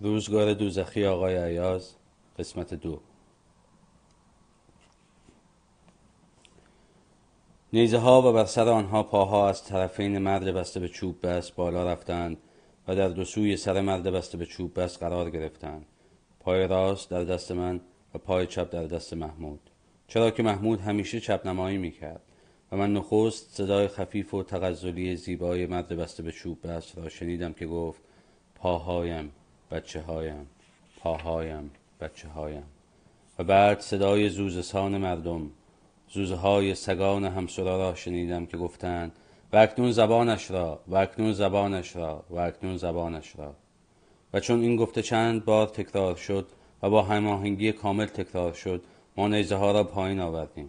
روزگار دوزخی آقای عیاز قسمت دو. نیزه ها و بر سر آنها پاها از طرفین مرد بسته به چوب بست بالا رفتند و در دو سوی سر مرد بسته به چوب بست قرار گرفتند. پای راست در دست من و پای چپ در دست محمود. چرا که محمود همیشه چپ نمایی می‌کرد و من نخست صدای خفیف و تغزلی زیبای مرد بسته به چوب بست را شنیدم که گفت پاهایم. بچه هایم پاهایم بچه هایم و بعد صدای زوزسان مردم زوزه های سگان همسرا را شنیدم که گفتند و اکنون زبانش را و اکنون زبانش را و اکنون زبانش را. و چون این گفته چند بار تکرار شد و با هماهنگی کامل تکرار شد ما نیزه ها را پایین آوردیم.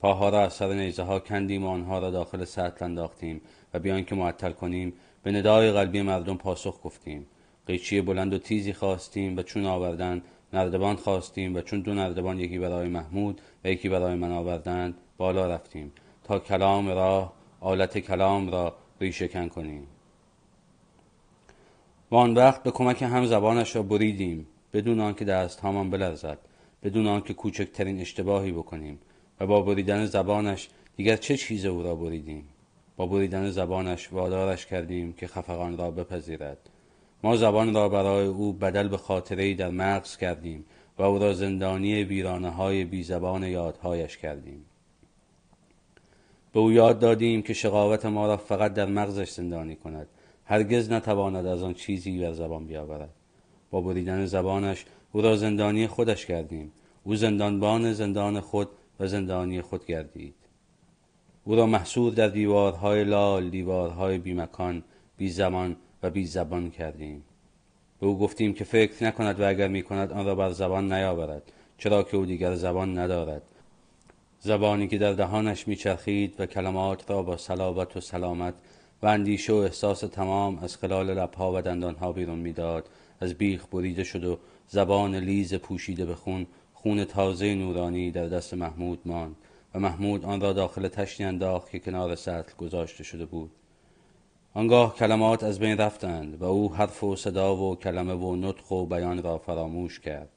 پاها را از سر نیزه ها کندیم و آنها را داخل سطل انداختیم و بیان که معطل کنیم به ندای قلبی مردم پاسخ گفتیم. قیچی بلند و تیزی خواستیم و چون آوردن نردبان خواستیم و چون دو نردبان یکی برای محمود و یکی برای من آوردند بالا رفتیم تا کلام راه آلت کلام را ریشهکن کنیم. و آن وقت به کمک هم زبانش را بریدیم بدون آنکه دستهامان بلرزد بدون آنکه کوچکترین اشتباهی بکنیم و با بریدن زبانش دیگر چه چیز او را بریدیم؟ با بریدن زبانش وادارش کردیم که خفقان را بپذیرد. ما زبان را برای او بدل به خاطره در مغز کردیم و او را زندانی ویرانه های بی زبان یادهایش کردیم. به او یاد دادیم که شقاوت ما را فقط در مغزش زندانی کند. هرگز نتواند از آن چیزی بر زبان بیاورد. با بریدن زبانش او را زندانی خودش کردیم. او زندانبان زندان خود و زندانی خود گردید. او را محصور در دیوارهای لال دیوارهای بیمکان بی زمان بی زبان کردیم. به او گفتیم که فکر نکند و اگر می کند آن را بر زبان نیاورد چرا که او دیگر زبان ندارد. زبانی که در دهانش میچرخید و کلمات را با صلابت و سلامت و اندیشه و احساس تمام از خلال لبها و دندانها بیرون می‌داد. از بیخ بریده شد و زبان لیز پوشیده به خون خون تازه نورانی در دست محمود ماند و محمود آن را داخل تشتی انداخت که کنار سطل گذاشته شده بود. آنگاه کلمات از بین رفتند و او حرف و صدا و کلمه و نطق و بیان را فراموش کرد.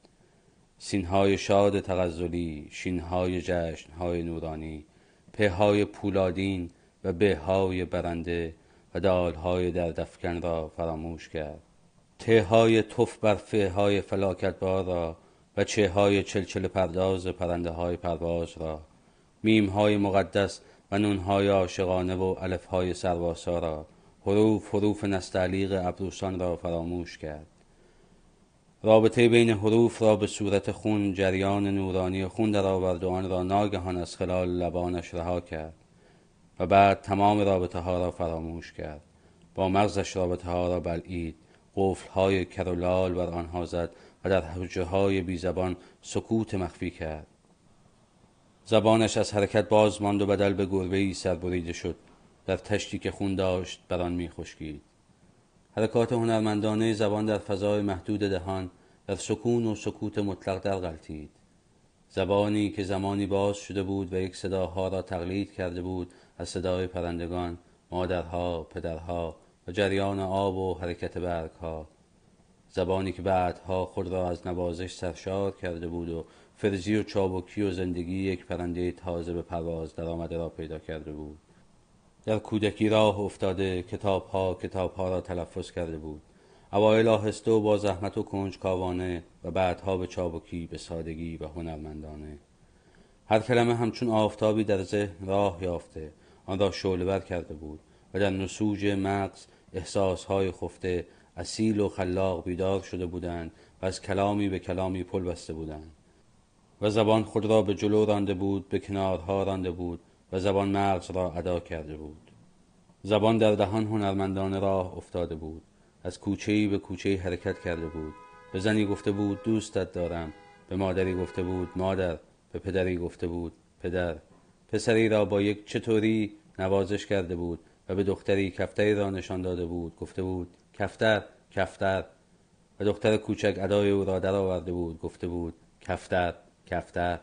سینهای شاد تغزلی شینهای جشنهای نورانی پههای پولادین و بههای برنده و دالهای در دفکن را فراموش کرد. تههای تف بر فههای فلاکتبار را و چههای چلچل پرداز پرنده های پرواز را میمهای مقدس و نونهای عاشقانه و الفهای سرباسا را حروف حروف نستعلیق ابروسان را فراموش کرد. رابطه بین حروف را به صورت خون جریان نورانی خون در آورد و آن را ناگهان از خلال لبانش رها کرد و بعد تمام رابطه ها را فراموش کرد. با مغزش رابطه ها را بلعید قفل های کرولال بر آنها زد و در حجه های بی زبان سکوت مخفی کرد. زبانش از حرکت باز ماند و بدل به گربه ای سربریده شد. در تشتی که خون داشت بر آن میخشکید حرکات هنرمندانه زبان در فضای محدود دهان در سکون و سکوت مطلق در غلطید. زبانی که زمانی باز شده بود و یک صداها را تقلید کرده بود از صدای پرندگان مادرها پدرها و جریان آب و حرکت برگها. زبانی که بعدها خود را از نوازش سرشار کرده بود و فرزی و چابکی و زندگی یک پرنده تازه به پرواز در آمده را پیدا کرده بود. در کودکی راه افتاده کتاب ها کتاب ها را تلفظ کرده بود. اوایل آهسته و با زحمت و کنجکاوانه و بعدها به چابکی به سادگی و هنرمندانه. هر کلمه همچون آفتابی در ذهن راه یافته. آن را شعله کرده بود و در نسوج مغز احساسهای خفته اصیل و خلاق بیدار شده بودند و از کلامی به کلامی پل بسته بودند. و زبان خود را به جلو رانده بود به کنارها رانده بود و زبان مغز را ادا کرده بود. زبان در دهان هنرمندانه راه افتاده بود. از کوچه‌ای به کوچه حرکت کرده بود. به زنی گفته بود دوستت دارم. به مادری گفته بود مادر. به پدری گفته بود پدر. پسری را با یک چطوری نوازش کرده بود و به دختری کفتری را نشان داده بود. گفته بود کفتر کفتر. و دختر کوچک ادای او را درآورده بود. گفته بود کفتر کفتر.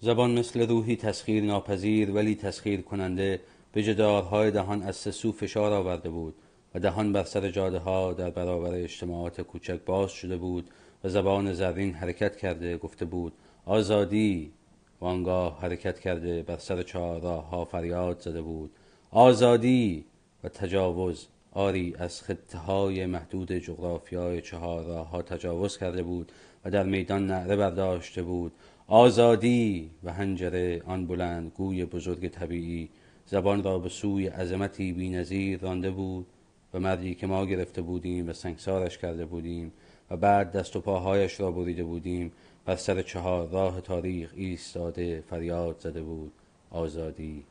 زبان مثل روحی تسخیر ناپذیر ولی تسخیر کننده به جدارهای دهان از سسو فشار آورده بود و دهان بر سر جاده ها در برابر اجتماعات کوچک باز شده بود و زبان زرین حرکت کرده گفته بود آزادی و آنگاه حرکت کرده بر سر چهارراه ها فریاد زده بود. آزادی و تجاوز آری از خطه های محدود جغرافیای چهارراه ها تجاوز کرده بود و در میدان نعره برداشته بود. آزادی و هنجره آن بلند گوی بزرگ طبیعی. زبان را به سوی عظمتی بینظیر رانده بود و مردی که ما گرفته بودیم و سنگسارش کرده بودیم و بعد دست و پاهایش را بریده بودیم بر سر چهار راه تاریخ ایستاده فریاد زده بود آزادی.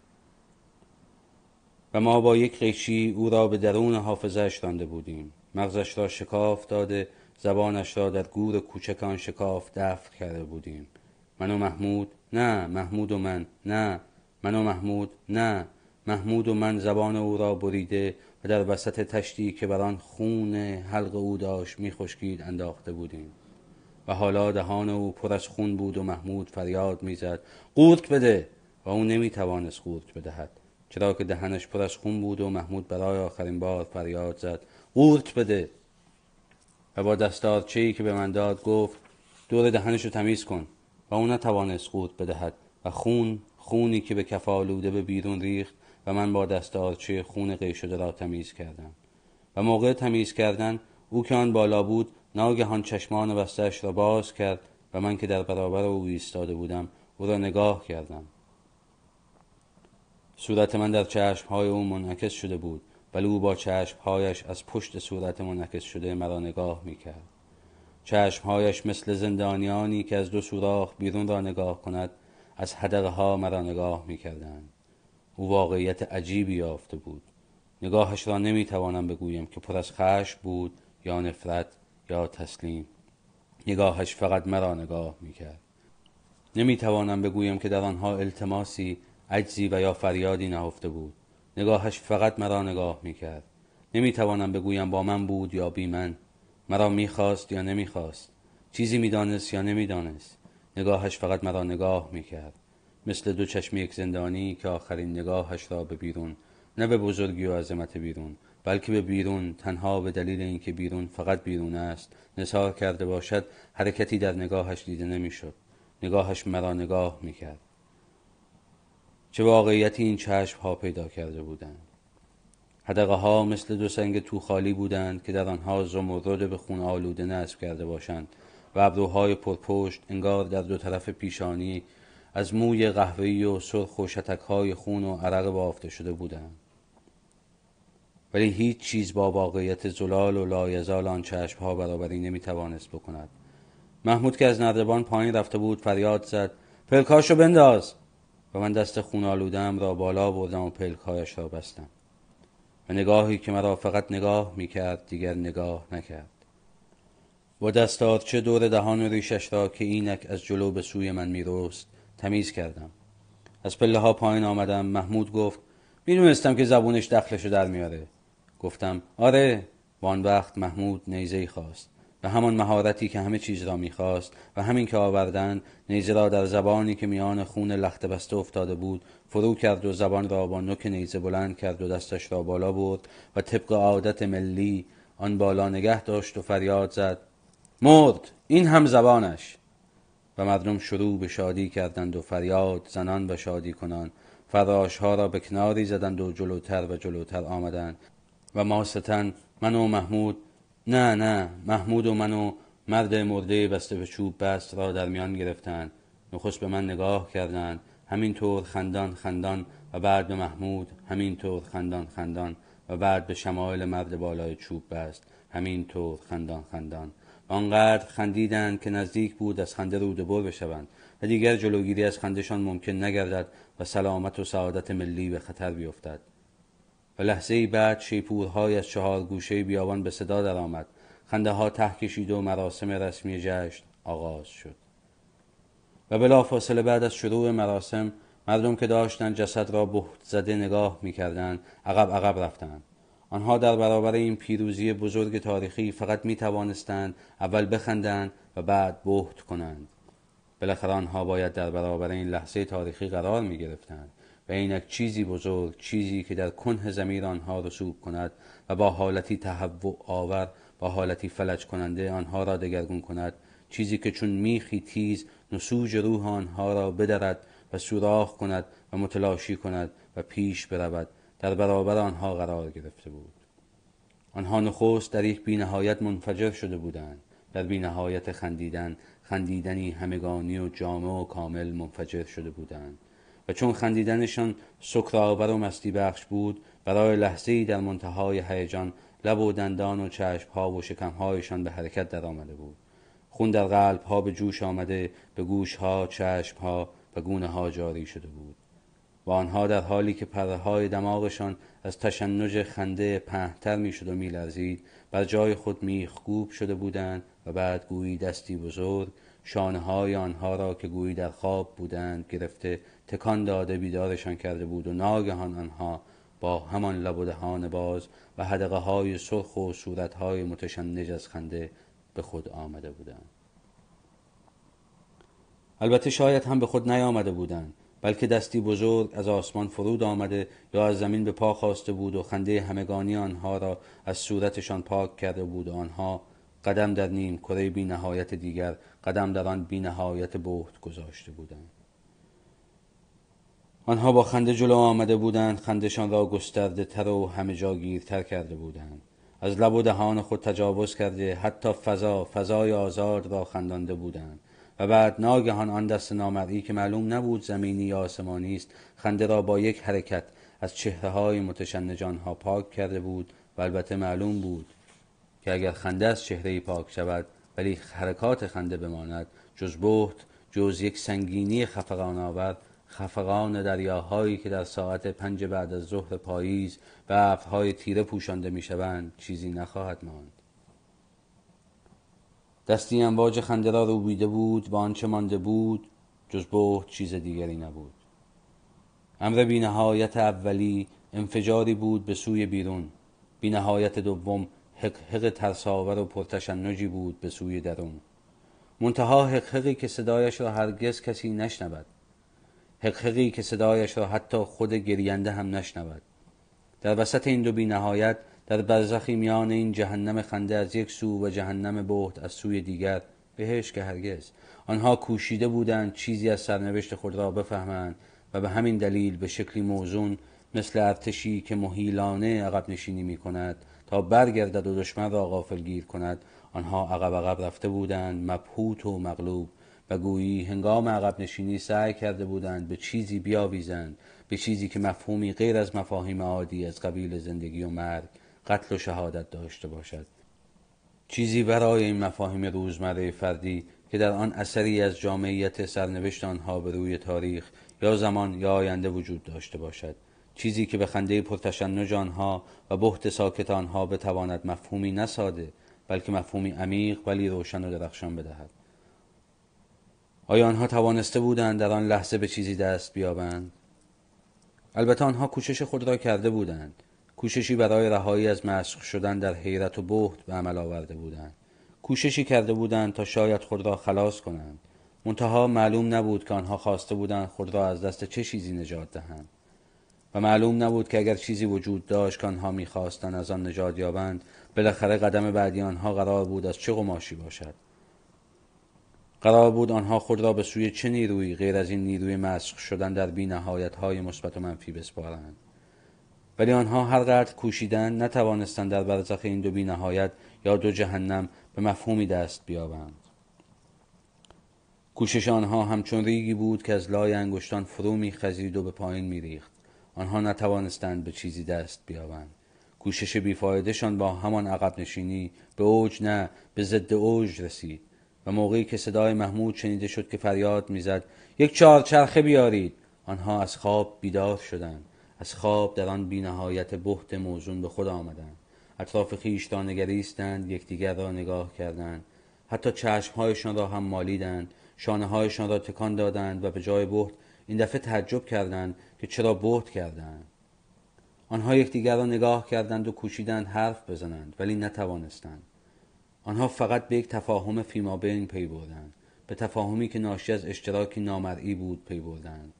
و ما با یک قیچی او را به درون حافظش رانده بودیم. مغزش را شکاف داده زبانش را در گور کوچکان شکاف دفع کرده بودیم. من و محمود نه محمود و من نه من و محمود نه محمود و من زبان او را بریده و در وسط تشتی که بر آن خون حلق او داشت میخشکید انداخته بودیم. و حالا دهان او پر از خون بود و محمود فریاد می‌زد قورت بده! و او نمی‌توانست قورت بدهد. چرا که دهنش پر از خون بود و محمود برای آخرین بار فریاد زد قورت بده! و با دستارچهای که به من داد گفت دور دهنش رو تمیز کن. و او نتوانست قورت بدهد و خون خونی که به کفالوده به بیرون ریخت و من با دستارچه خون قی شده را تمیز کردم. و موقع تمیز کردن او که آن بالا بود ناگهان چشمان بستش را باز کرد و من که در برابر او ایستاده بودم او را نگاه کردم. صورت من در چشمهای او منعکس شده بود ولی او با چشمهایش از پشت صورت منعکس شده مرا نگاه می‌کرد. چشمهایش مثل زندانیانی که از دو سوراخ بیرون را نگاه کند از حدقه ها مرا نگاه می‌کردند. او واقعیت عجیبی یافته بود. نگاهش را نمی‌توانم بگویم که پر از خشم بود یا نفرت یا تسلیم. نگاهش فقط مرا نگاه می‌کرد. نمی‌توانم بگویم که در آنها التماسی عجزی و یا فریادی نهفته بود. نگاهش فقط مرا نگاه می‌کرد. نمی‌توانم بگویم با من بود یا بی من. مرا می‌خواست یا نمی‌خواست. چیزی می‌دانست یا نمی‌دانست. نگاهش فقط مرا نگاه می‌کرد. مثل دو چشم یک زندانی که آخرین نگاهش را به بیرون نه به بزرگی و عظمت بیرون بلکه به بیرون تنها به دلیل اینکه بیرون فقط بیرون است نثار کرده باشد حرکتی در نگاهش دیده نمی‌شد. نگاهش مرا نگاه می‌کرد. چه واقعیتی این چشم ها پیدا کرده بودند. حدقه ها مثل دو سنگ تو خالی بودند که در آنها زمرد به خون آلوده نصب کرده باشند و ابروهای پرپشت انگار در دو طرف پیشانی از موی قهوه‌ای و سرخ و های خون و عرق بافته شده بودند. ولی هیچ چیز با واقعیت زلال و لایزال آن چشم ها برابری نمی‌توانست بکند. محمود که از نردبان پایین رفته بود فریاد زد پلکاشو بنداز. و من دست خون آلودم را بالا بردم و پلکایش را بستم. و نگاهی که مرا فقط نگاه می‌کرد دیگر نگاه نکرد. با دستارچه دور دهان و ریشش را که اینک از جلو به سوی من میرست تمیز کردم. از پله ها پایین آمدم. محمود گفت می‌دونستم که زبونش دخلشو در میاره گفتم آره. وان وقت محمود نیزه خواست. همان مهارتی که همه چیز را می‌خواست و همین که آوردند نیزه را در زبانی که میان خون لخت بسته افتاده بود فرو کرد و زبان را با نوک نیزه بلند کرد و دستش را بالا برد و طبق عادت ملی آن بالا نگه داشت و فریاد زد مرد این هم زبانش. و مردم شروع به شادی کردند و فریاد زنان و شادی کنان. فراش ها را به کناری زدند و جلوتر و جلوتر آمدند. و ما ستن من و محمود نه نه محمود و من و مرد مرده بسته به چوب بست را در میان گرفتند. نخست به من نگاه کردند. همینطور خندان خندان و بعد به محمود همینطور خندان خندان و بعد به شمایل مرد بالای چوب بست. همینطور خندان خندان. آنقدر خندیدند که نزدیک بود از خنده روده بر بشوند و دیگر جلوگیری از خندشان ممکن نگردد و سلامت و سعادت ملی به خطر بیفتد. و لحظه بعد شیپورهای از چهار گوشه بیابان به صدا درآمد. خنده ها ته کشید و مراسم رسمی جشن آغاز شد. و بلافاصله بعد از شروع مراسم مردم که داشتند جسد را بهت زده نگاه می‌کردند عقب عقب رفتند. آنها در برابر این پیروزی بزرگ تاریخی فقط می توانستند اول بخندند و بعد بهت کنند. بالاخره آنها باید در برابر این لحظه تاریخی قرار می گرفتند و اینک چیزی بزرگ چیزی که در کنه زمیر آنها رسوب کند و با حالتی تهوع آور با حالتی فلج کننده آنها را دگرگون کند. چیزی که چون میخی تیز نسوج روح آنها را بدرد و سوراخ کند و متلاشی کند و پیش برود. در برابر آنها قرار گرفته بود. آنها نخست در یک بینهایت منفجر شده بودند. در بینهایت خندیدن خندیدنی همگانی و جامع و کامل منفجر شده بودند. و چون خندیدنشان سکرآور و مستی بخش بود برای لحظه ای در منتهای هیجان لب و دندان و چشمها و شکمهایشان به حرکت در آمده بود. خون در قلب ها به جوش آمده به گوش ها چشم ها و گونه ها جاری شده بود. و آنها در حالی که پره های دماغشان از تشنج خنده پهتر می‌شد و میلرزید بر جای خود میخکوب شده بودند و بعد گویی دستی بزرگ شانه های آنها را که گویی در خواب بودند گرفته تکان داده بیدارشان کرده بود و ناگهان آنها با همان لب و دهان باز و حدقه های سرخ و صورت های متشنج از خنده به خود آمده بودند. البته شاید هم به خود نیامده بودند بلکه دستی بزرگ از آسمان فرود آمده یا از زمین به پا خواسته بود و خنده همگانی آنها را از صورتشان پاک کرده بود و آنها قدم در نیم کره بی نهایت دیگر قدم در آن بی نهایت بهت گذاشته بودند. آنها با خنده جلو آمده بودند خندشان را گسترده تر و همه جا گیرتر کرده بودند. از لب و دهان خود تجاوز کرده حتی فضا فضای آزاد را خندانده بودند. و بعد ناگهان آن دست نامرئی که معلوم نبود زمینی یا آسمانی است خنده را با یک حرکت از چهره های متشنج آنها پاک کرده بود و البته معلوم بود که اگر خنده از چهره پاک شود ولی حرکات خنده بماند جز بهت جز یک سنگینی خفقان آور خفقان دریاهایی که در ساعت پنج بعد از ظهر پاییز به ابرهای تیره پوشانده می‌شوند چیزی نخواهد ماند. دستی امواج خنده را روبیده بود و آنچه مانده بود جز بهت چیز دیگری نبود. امر بینهایت اولی انفجاری بود به سوی بیرون. بینهایت دوم حقحق ترساور و پرتشنجی بود به سوی درون. منتها حقحقی که صدایش را هرگز کسی نشنود. حقحقی که صدایش را حتی خود گرینده هم نشنود. در وسط این دو بینهایت در برزخی میان این جهنم خنده از یک سو و جهنم بهت از سوی دیگر بهش که هرگز. آنها کوشیده بودند چیزی از سرنوشت خود را بفهمند و به همین دلیل به شکلی موزون مثل ارتشی که محیلانه عقب نشینی می کند تا برگردد و دشمن را غافل گیر کند. آنها عقب عقب رفته بودند مبهوت و مغلوب. و گویی هنگام عقب نشینی سعی کرده بودند به چیزی بیاویزند به چیزی که مفهومی غیر از مفاهیم عادی از قبیل زندگی و مرگ قتل و شهادت داشته باشد. چیزی برای این مفاهیم روزمره فردی که در آن اثری از جامعیت سرنوشت آنها به روی تاریخ یا زمان یا آینده وجود داشته باشد. چیزی که به خنده پرتشنج آنها و بحت ساکت آنها بتواند مفهومی نساده بلکه مفهومی عمیق ولی روشن و درخشان بدهد. آیا آنها توانسته بودند در آن لحظه به چیزی دست بیابند؟ البته آنها کوشش خود را کرده بودند. کوششی برای رهایی از مسخ شدن در حیرت و بهت به عمل آورده بودند. کوششی کرده بودند تا شاید خود را خلاص کنند. منتها معلوم نبود که آنها خواسته بودند خود را از دست چه چیزی نجات دهند. و معلوم نبود که اگر چیزی وجود داشت که آنها می‌خواستند از آن نجات یابند بالاخره قدم بعدی آنها قرار بود از چه قماشی باشد. قرار بود آنها خود را به سوی چه نیروی غیر از این نیروی مسخ شدن در بی نهایت های مثبت و منفی بسپارند؟ ولی آنها هر قدر کوشیدن نتوانستند در برزخ این دو بی نهایت یا دو جهنم به مفهومی دست بیابند. کوشش آنها همچون ریگی بود که از لای انگشتان فرو میخزید و به پایین میریخت. آنها نتوانستند به چیزی دست بیابند. کوشش بیفایدهشان با همان عقب نشینی به اوج نه به ضد اوج رسید. و موقعی که صدای محمود شنیده شد که فریاد می‌زد یک چهارچرخه بیارید. آنها از خواب بیدار شدند. از خواب در آن بینهایت بحت موزون به خود آمدند. اطراف خویش را نگریستند یکدیگر را نگاه کردند. حتی چشمهایشان را هم مالیدند. شانه هایشان را تکان دادند و به جای بحت این دفعه تعجب کردند که چرا بحت کردند. آنها یکدیگر را نگاه کردند و کوشیدند حرف بزنند ولی نتوانستند. آنها فقط به یک تفاهم فیما بین پی بردند. به تفاهمی که ناشی از اشتراکی نامرئی بود پی بردند.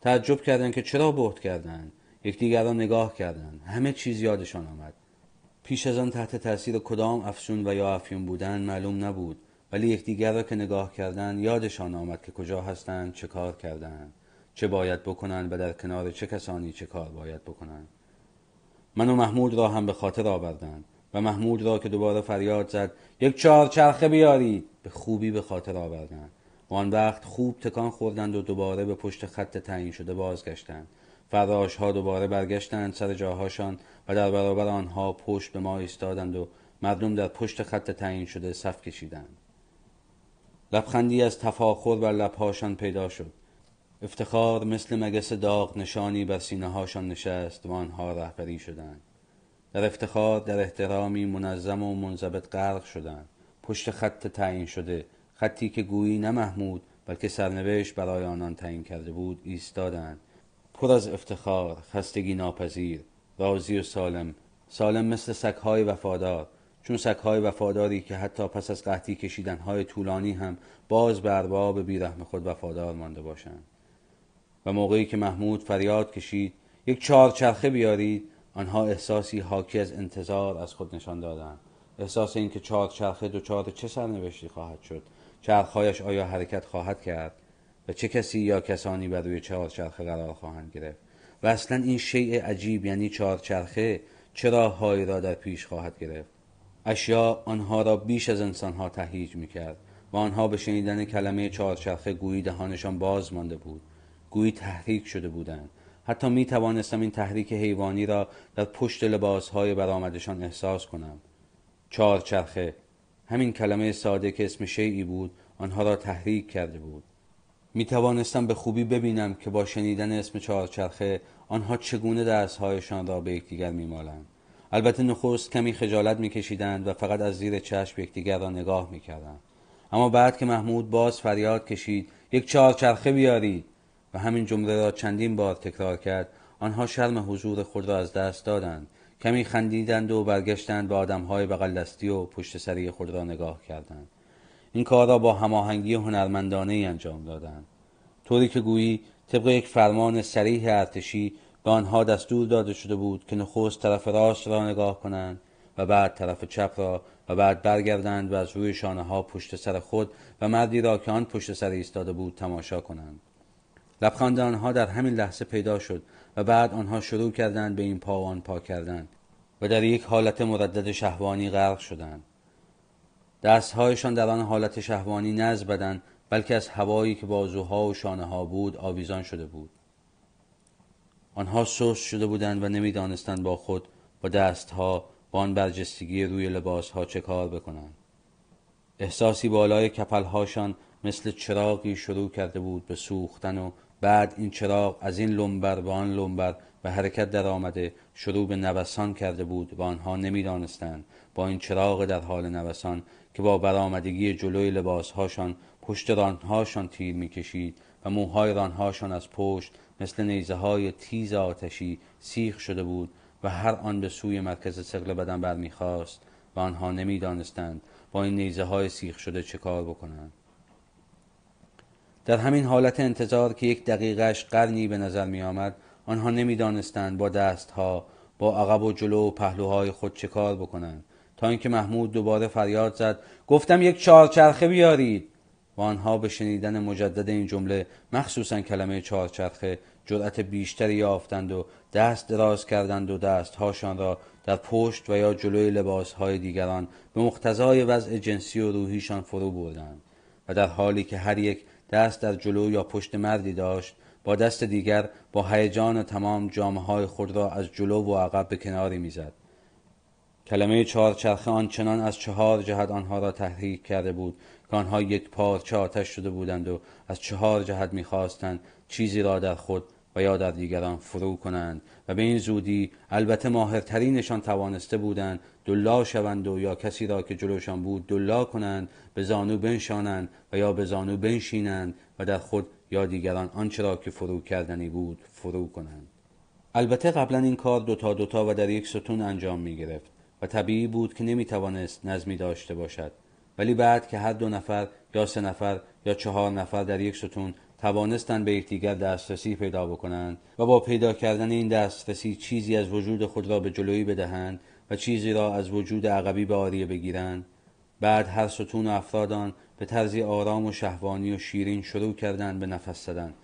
تعجب کردند که چرا بهت کردند. یکدیگر را نگاه کردند. همه چیز یادشان آمد. پیش از آن تحت تاثیر کدام افسون و یا افیون بودن معلوم نبود. ولی یکدیگر را که نگاه کردند یادشان آمد که کجا هستند چه کار کردند چه باید بکنند و در کنار چه کسانی چه کار باید بکنند. من و محمود را هم به خاطر آوردند. و محمود را که دوباره فریاد زد یک چهار چرخه بیارید. به خوبی به خاطر آوردند آن وقت خوب تکان خوردند و دوباره به پشت خط تعیین شده بازگشتند. فراش ها دوباره برگشتند سر جاهاشان و در برابر آنها پشت به ما ایستادند و مردم در پشت خط تعیین شده صف کشیدند. لبخندی از تفاخر بر لبهاشان پیدا شد. افتخار مثل مگس داغ نشانی بر سینه هاشان نشست و آنها رهبری شدند. در افتخار در احترامی منظم و منضبط غرق شدند. پشت خط تعیین شده خطی که گویی نه محمود بلکه سرنوشت برای آنان تعیین کرده بود ایستادند. پر از افتخار خستگی ناپذیر راضی و سالم. سالم مثل سگهای وفادار. چون سگهای وفاداری که حتی پس از قحطی کشیدنهای طولانی هم باز به ارباب بیرحم خود وفادار مانده باشند. و موقعی که محمود فریاد کشید یک چهار چرخه بیارید آنها احساسی حاکی از انتظار از خود نشان دادند. احساس اینکه چهار چرخه دچار چه سرنوشتی خواهد شد؟ چرخهایش آیا حرکت خواهد کرد؟ و چه کسی یا کسانی بر روی چهار چرخه قرار خواهند گرفت؟ و اصلا این شیء عجیب یعنی چهار چرخه چرا هایی را در پیش خواهد گرفت؟ اشیا آنها را بیش از انسانها تهیج می‌کرد و آنها به شنیدن کلمه چهارچرخه گویی دهانشان باز مانده بود. گویی تحریک شده بودند. حتی می توانستم این تحریک حیوانی را در پشت لباسهای برآمدشان احساس کنم. چهارچرخه همین کلمه ساده که اسم شیعی بود آنها را تحریک کرده بود. می توانستم به خوبی ببینم که با شنیدن اسم چهارچرخه آنها چگونه دستهایشان را به یکدیگر میمالند. البته نخست کمی خجالت میکشیدند و فقط از زیر چشم یکدیگر را نگاه می‌کردند. اما بعد که محمود باز فریاد کشید یک چهارچرخه بیارید. و همین جمله را چندین بار تکرار کرد. آنها شرم حضور خود را از دست دادند. کمی خندیدند و برگشتند به آدمهای بغل دستی و پشت سری خود را نگاه کردند. این کار را با هماهنگی هنرمندانه ای انجام دادند. طوری که گویی طبق یک فرمان سریح ارتشی به آنها دستور داده شده بود که نخست طرف راست را نگاه کنند و بعد طرف چپ را و بعد برگردند و از روی شانه ها پشت سر خود و مردی را که آن پشت سر ایستاده بود تماشا کنند. لبخند آنها در همین لحظه پیدا شد و بعد آنها شروع کردند به این پا و آن پا کردند و در یک حالت مردد شهوانی غرق شدند. دستهایشان در آن حالت شهوانی نز بدن بلکه از هوایی که بازوها و شانه ها بود آویزان شده بود. آنها سست شده بودند و نمی‌دانستند با خود با دستها با آن برجستگی روی لباسها چه کار بکنند. احساسی بالای کپلهاشان مثل چراغی شروع کرده بود به سوختن و بعد این چراغ از این لنبر به آن لنبر به حرکت در آمده شروع به نوسان کرده بود و آنها نمی‌دانستند. با این چراغ در حال نوسان که با برآمدگی جلوی لباسهاشان پشت رانهاشان تیر می‌کشید و موهای رانهاشان از پشت مثل نیزه های تیز آتشی سیخ شده بود و هر آن به سوی مرکز سقل بدن برمیخواست و آنها نمی‌دانستند با این نیزه های سیخ شده چه کار بکنند. در همین حالت انتظار که یک دقیقش قرنی به نظر می آمد آنها نمی‌دانستند با دستها با عقب و جلو و پهلوهای خود چه کار بکنند. تا اینکه محمود دوباره فریاد زد گفتم یک چهارچرخه بیارید. و آنها به شنیدن مجدد این جمله مخصوصا کلمه چهارچرخه جرأت بیشتری یافتند و دست دراز کردند و دستهاشان را در پشت و یا جلوی لباسهای دیگران به مقتضای وضع جنسی و روحیشان فرو بردند. و در حالی که هر یک دست در جلو یا پشت مردی داشت با دست دیگر با هیجان تمام جامعه های خود را از جلو و عقب به کناری می‌زد. کلمه چهارچرخه آنچنان از چهار جهت آنها را تحریک کرده بود که آنها یک پارچه آتش شده بودند و از چهار جهت می‌خواستند چیزی را در خود و یا در دیگران فرو کنند. و به این زودی البته ماهرترینشان توانسته بودند دلا شوند و یا کسی را که جلوشان بود دلا کنند به زانو بنشانند و یا به زانو بنشینند و در خود یا دیگران آنچه را که فرو کردنی بود فرو کنند. البته قبلا این کار دوتا دوتا و در یک ستون انجام می گرفت و طبیعی بود که نمی توانست نظمی داشته باشد. ولی بعد که هر دو نفر یا سه نفر یا چهار نفر در یک ستون توانستند به یکدیگر دسترسی پیدا بکنند و با پیدا کردن این دسترسی چیزی از وجود خود را به جلویی بدهند و چیزی را از وجود عقبی به آریه بگیرند. بعد هر ستون و افرادان به طرزی آرام و شهوانی و شیرین شروع کردند به نفس زدن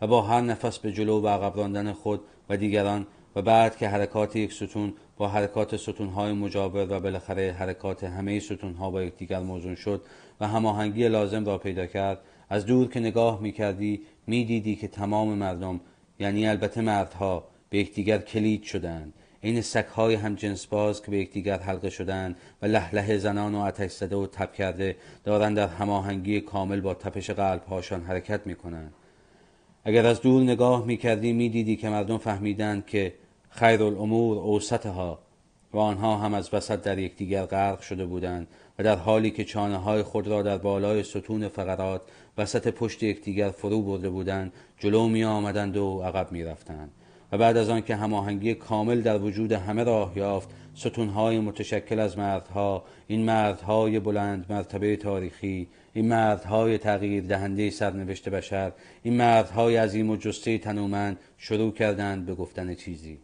و با هر نفس به جلو و عقب راندن خود و دیگران و بعد که حرکات یک ستون با حرکات ستونهای مجاور و بالاخره حرکات همه ستونها با یکدیگر موزون شد و هماهنگی لازم را پیدا کرد از دور که نگاه می‌کردی می‌دیدی که تمام مردم یعنی البته مردها به یکدیگر کلید شدند. عین سگهای هم جنس باز که به یکدیگر حلقه شدند و لهله زنان و آتش زده و تب کرده دارند در هماهنگی کامل با تپش قلبهاشان حرکت می‌کنند. اگر از دور نگاه می‌کردی می‌دیدی که مردم فهمیدند که خیر الامور اوسطها و آنها هم از وسط در یکدیگر غرق شده بودند و در حالی که چانه های خود را در بالای ستون فقرات وسط پشت یکدیگر فرو برده بودند جلو می آمدند و عقب می رفتند و بعد از آنکه هماهنگی کامل در وجود همه راه یافت ستونهای متشکل از مردها این مردهای بلند مرتبه تاریخی این مردهای تغییر دهنده سرنوشت بشر این مردهای عظیم و جسته تنومند شروع کردند به گفتن چیزی.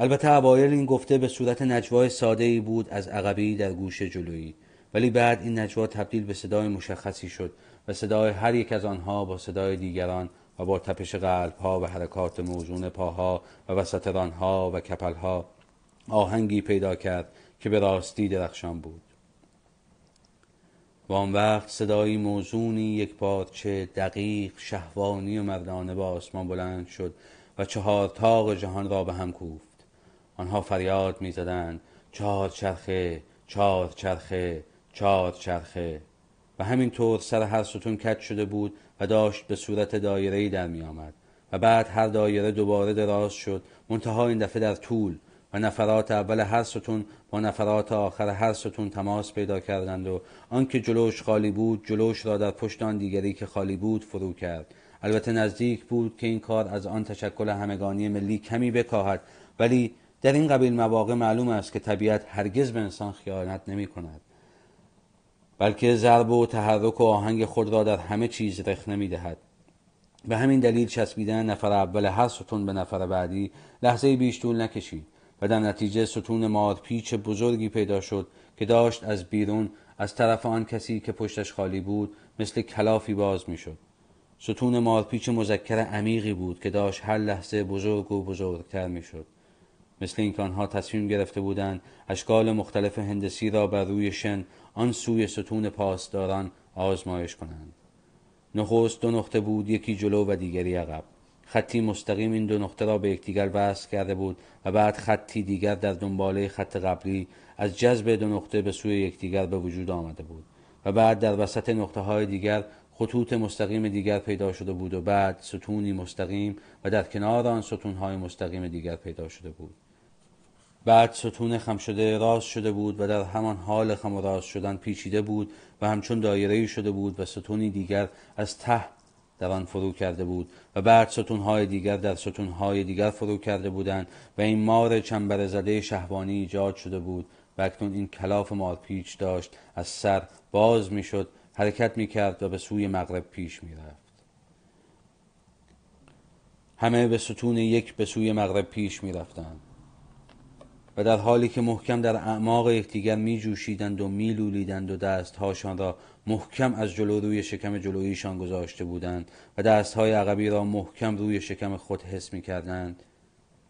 البته اوایل این گفته به صورت نجوای ساده ای بود از عقبی در گوش جلویی. ولی بعد این نجوا تبدیل به صدای مشخصی شد و صدای هر یک از آنها با صدای دیگران و با تپش قلبها و حرکات موزون پاها و وسط رانها و کپلها آهنگی پیدا کرد که به راستی درخشان بود. و آن وقت صدایی موزونی یک چه دقیق شهوانی و مردانه با آسمان بلند شد و چهار تاق جهان را به هم کوفت. آنها فریاد می‌زدند چهار چرخه چهار چرخه چهار چرخه و همینطور سر هر ستون کج شده بود و داشت به صورت دایره‌ای در می آمد و بعد هر دایره دوباره دراز شد منتها این دفعه در طول. و نفرات اول هر ستون با نفرات آخر هر ستون تماس پیدا کردند و آنکه جلوش خالی بود جلوش را در پشت آن دیگری که خالی بود فرو کرد. البته نزدیک بود که این کار از آن تشکل همگانی ملی کمی بکاهد ولی در این قبیل مواقع معلوم است که طبیعت هرگز به انسان خیانت نمی کند بلکه ضرب و تحرک و آهنگ خود را در همه چیز رخ نمی دهد. به همین دلیل چسبیدن نفر اول هر ستون به نفر بعدی لحظه بیش طول نکشید و در نتیجه ستون ماد پیچ بزرگی پیدا شد که داشت از بیرون از طرف آن کسی که پشتش خالی بود مثل کلافی باز می شد. ستون مارپیچ مذکر عمیقی بود که داشت هر لحظه بزرگ و بزرگتر می شد. مثل اینکه آنها تصمیم گرفته بودند اشکال مختلف هندسی را بر روی شن آن سوی ستون پاسداران آزمایش کنند. نخست دو نقطه بود یکی جلو و دیگری عقب. خطی مستقیم این دو نقطه را به یکدیگر وصل کرده بود و بعد خطی دیگر در دنباله خط قبلی از جذب دو نقطه به سوی یکدیگر به وجود آمده بود و بعد در وسط نقطه های دیگر خطوط مستقیم دیگر پیدا شده بود و بعد ستونی مستقیم و در کنار آن ستونهای مستقیم دیگر پیدا شده بود. بعد ستون خم شده راست شده بود و در همان حال خم و راست شدن پیچیده بود و همچون دایره شده بود و ستونی دیگر از ته در آن فرو کرده بود و بعد ستونهای دیگر در ستونهای دیگر فرو کرده بودند و این مار چنبر زده شهوانی ایجاد شده بود و اکنون این کلاف مارپیچ داشت از سر باز می‌شد حرکت می‌کرد و به سوی مغرب پیش می‌رفت. همه به ستون یک به سوی مغرب پیش می‌رفتند. و در حالی که محکم در اعماق یکدیگر می جوشیدند و می لولیدند و دستهاشان را محکم از جلو روی شکم جلویشان گذاشته بودند و دستهای عقبی را محکم روی شکم خود حس می کردند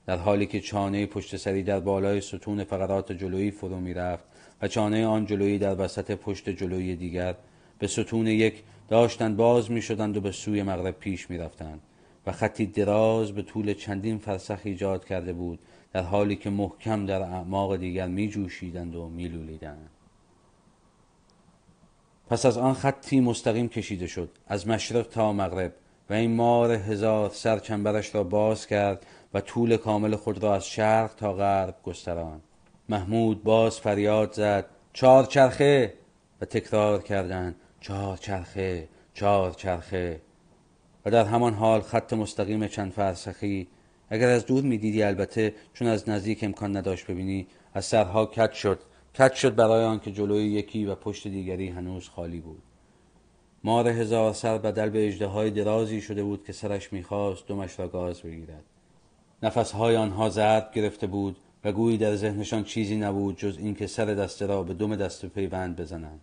در حالی که چانه پشت سری در بالای ستون فقرات جلویی فرو می رفت و چانه آن جلویی در وسط پشت جلویی دیگر به ستون یک داشتند باز می شدند و به سوی مغرب پیش می رفتند و خطی دراز به طول چندین فرسخ ایجاد کرده بود در حالی که محکم در اعماق دیگر می جوشیدند و می لولیدند. پس از آن خطی مستقیم کشیده شد از مشرق تا مغرب و این مار هزار سر چنبرش را باز کرد و طول کامل خود را از شرق تا غرب گستران محمود باز فریاد زد چهار چرخه! و تکرار کردند چهار چرخه چهار چرخه! و در همان حال خط مستقیم چند فرسخی اگر از دور می‌دیدی البته چون از نزدیک امکان نداشت ببینی از سرها کت شد. کت شد برای آنکه جلوی یکی و پشت دیگری هنوز خالی بود. مار هزار سر بدل به اژدهای درازی شده بود که سرش می‌خواست دمش را گاز بگیرد. نفسهای آنها زرد گرفته بود و گویی در ذهنشان چیزی نبود جز اینکه سر دسته را به دم دسته پیوند بزنند.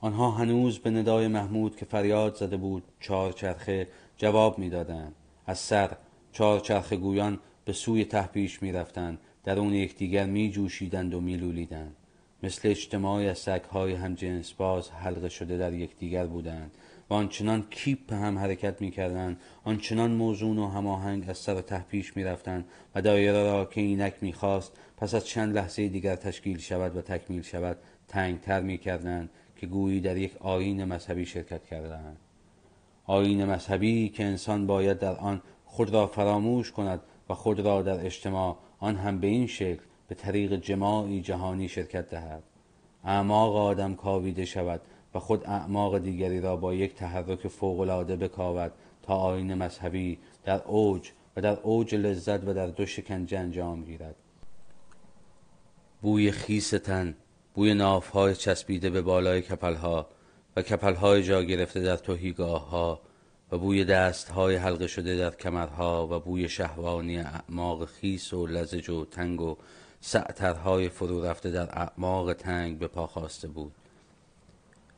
آنها هنوز به ندای محمود که فریاد زده بود چهار چرخه جواب می‌دادند. از سر چهار چرخه گویان به سوی ته پیش می‌رفتند. درون یکدیگر میجوشیدند و میلولیدند. مثل اجتماعی از سگهای همجنس باز حلقه شده در یکدیگر بودند. و آنچنان کیپ هم حرکت می‌کردند. آنچنان موزون و هماهنگ از سر ته پیش می‌رفتند. و دایره را که اینک می‌خواست پس از چند لحظه دیگر تشکیل شود و تکمیل شود تنگتر می‌کردند که گویی در یک آیین مذهبی شرکت کردند آیین مذهبی که انسان باید در آن خود را فراموش کند و خود را در اجتماع آن هم به این شکل به طریق جماعی جهانی شرکت دهد. اعماق آدم کاویده شود و خود اعماق دیگری را با یک تحرک فوقالعاده بکاود تا آین مذهبی در اوج و در اوج لذت و در دو شکنجه انجام گیرد. بوی خیس تن بوی نافهای چسبیده به بالای کپلها و کپلهای جا گرفته در توهیگاه ها و بوی دستهای حلقه شده در کمرها و بوی شهوانی اعماق خیس و لزج و تنگ و سعترهای فرو رفته در اعماق تنگ به پا خواسته بود.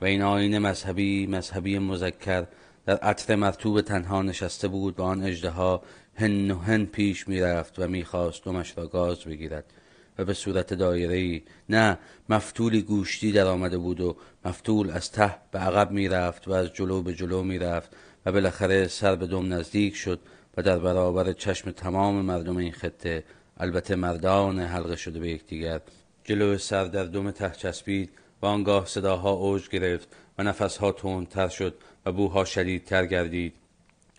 و این آین مذهبی مذهبی مذکر در عطر مرتوب تنها نشسته بود و آن اجدها هن و هن پیش می‌رفت و می‌خواست دمش را گاز بگیرد و به صورت دایره نه مفتولی گوشتی در آمده بود و مفتول از ته به عقب می‌رفت و از جلو به جلو می‌رفت و بالاخره سر به دم نزدیک شد و در برابر چشم تمام مردم این خطه البته مردان حلقه شده به یکدیگر جلو سر در دم ته چسبید و آنگاه صداها اوج گرفت و نفسها تندتر شد و بوها شدیدتر گردید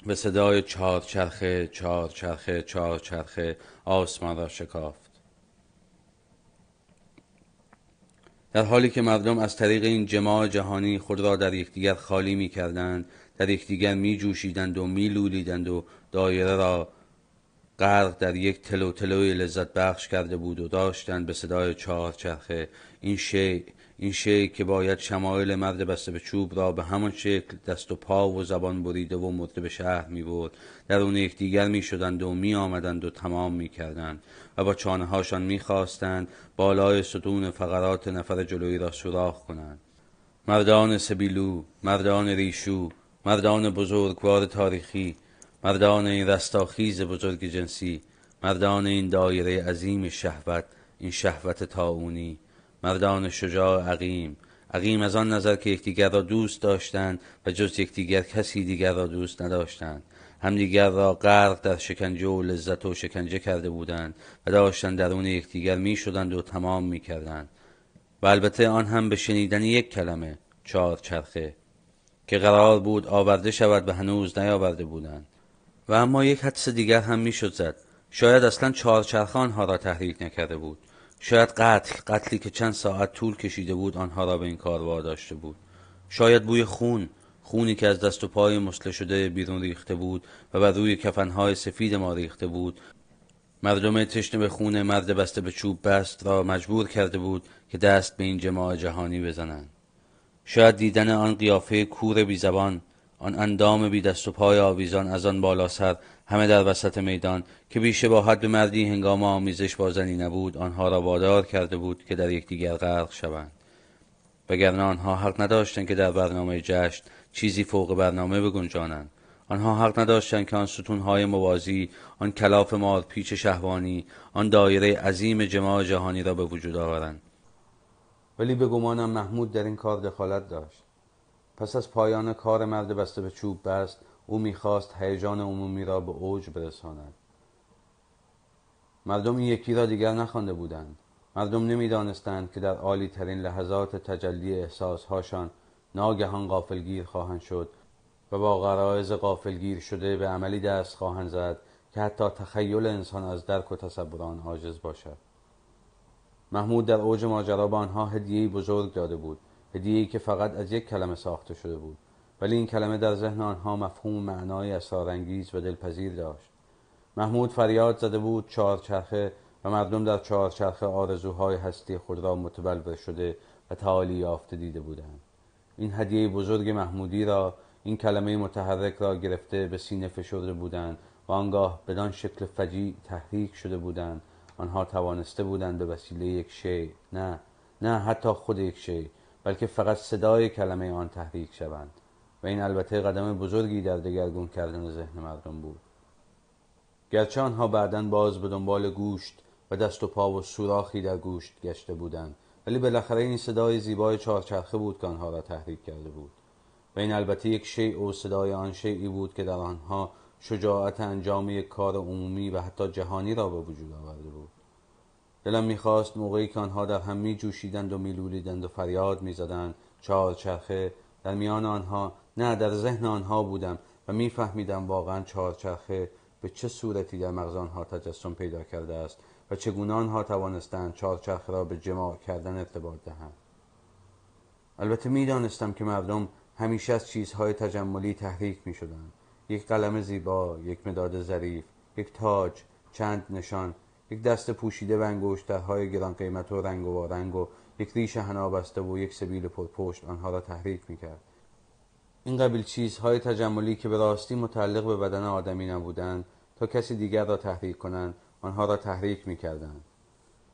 و صدای چهار چرخه چهار چرخه چهار چرخه آسمان را شکافت. در حالی که مردم از طریق این جماع جهانی خود را در یکدیگر خالی می کردند در یکدیگر می جوشیدند و می لولیدند و دایره را غرق در یک تلو تلوی لذت بخش کرده بود و داشتند به صدای چهار چرخه. این شی این شی که باید شمایل مرد بسته به چوب را به همان شکل دست و پا و زبان بریده و مرده به شهر می برد درون یکدیگر می شدند و می آمدند و تمام می کردند و با چانه هاشان می خواستند بالای ستون فقرات نفر جلویی را سوراخ کنند. مردان سبیلو مردان ریشو مردان بزرگوار تاریخی مردان این رستاخیز بزرگ جنسی مردان این دایره عظیم شهوت این شهوت تاونی مردان شجاع عقیم. عقیم از آن نظر که یکدیگر را دوست داشتند و جز یکدیگر کسی دیگر را دوست نداشتند. همدیگر را غرق در شکنجه و لذت و شکنجه کرده بودند و داشتند درون یکدیگر می شدند و تمام می کردند و البته آن هم به شنیدن یک کلمه چهار چرخه. که قرار بود آورده شود و هنوز نیاورده بودند. و اما یک حدس دیگر هم می‌شد زد. شاید اصلا چهار چرخه آنها را تحریک نکرده بود. شاید قتل قتلی که چند ساعت طول کشیده بود آنها را به این کار واداشته بود. شاید بوی خون خونی که از دست و پای مسله شده بیرون ریخته بود و بر روی کفنهای سفید ما ریخته بود. مردم تشنه به خون مرد بسته به چوب بست را مجبور کرده بود که دست به این جماع جهانی بزنند. شاید دیدن آن قیافه کور بی زبان آن اندام بی دست و پای آویزان از آن بالا سر همه در وسط میدان که بی شباهت به مردی هنگام آمیزش با زنی نبود آنها را وادار کرده بود که در یکدیگر غرق شوند. وگرنه آنها حق نداشتند که در برنامه جشن چیزی فوق برنامه بگنجانند. آنها حق نداشتند که آن ستونهای موازی آن کلاف مار پیچ شهوانی آن دایره عظیم جماع جهانی را به وجود آورند. ولی به گمانم محمود در این کار دخالت داشت. پس از پایان کار مرد بسته به چوب بست او می‌خواست هیجان عمومی را به اوج برساند. مردم این یکی را دیگر نخوانده بودند. مردم نمی‌دانستند که در عالی ترین لحظات تجلی احساسهاشان ناگهان غافلگیر خواهند شد و با غرایز غافلگیر شده به عملی دست خواهند زد که حتی تخیل انسان از درک و تصور آن عاجز باشد. محمود در اوج ماجرا به آنها هدیهای بزرگ داده بود هدیه‌ای که فقط از یک کلمه ساخته شده بود. ولی این کلمه در ذهن آنها مفهوم معنای اسرارانگیز و دلپذیر داشت. محمود فریاد زده بود چهارچرخه و مردم در چهارچرخه آرزوهای هستی خود را متبلور شده و تعالی یافته دیده بودند. این هدیه بزرگ محمودی را این کلمه متحرک را گرفته به سینه فشرده بودند و آنگاه بدان شکل فجیع تحریک شده بودند آنها توانسته بودند به وسیله یک شی نه نه حتی خود یک شی بلکه فقط صدای کلمه آن تحریک شوند. و این البته قدم بزرگی در دگرگون کردن ذهن مردم بود. گرچه آنها بعدا باز به دنبال گوشت و دست و پا و سوراخی در گوشت گشته بودند ولی بالاخره این صدای زیبای چهارچرخه بود که آنها را تحریک کرده بود. و این البته یک شیء و صدای آن شیعی بود که در آنها شجاعت انجام یک کار عمومی و حتی جهانی را به وجود آورده بود دلم می‌خواست موقعی که آنها در هم می جوشیدند و میلولیدند و فریاد می‌زدند چهارچرخه در میان آنها نه در ذهن آنها بودم و میفهمیدم واقعا چهارچرخه به چه صورتی در مغز آنها تجسم پیدا کرده است و چگونه آنها توانستند چهارچرخه را به جماع کردن ارتباط دهند البته می‌دانستم که مردم همیشه از چیزهای تجملی تحریک می شدن. یک قلم زیبا، یک مداد ظریف، یک تاج، چند نشان، یک دست پوشیده و انگشترهای گران قیمت و رنگ و وارنگ و یک ریش حنا بسته و یک سبیل پرپشت آنها را تحریک می کرد. این قبیل چیزهای تجملی که به راستی متعلق به بدن آدمی نبودند تا کسی دیگر را تحریک کنند آنها را تحریک می کردند.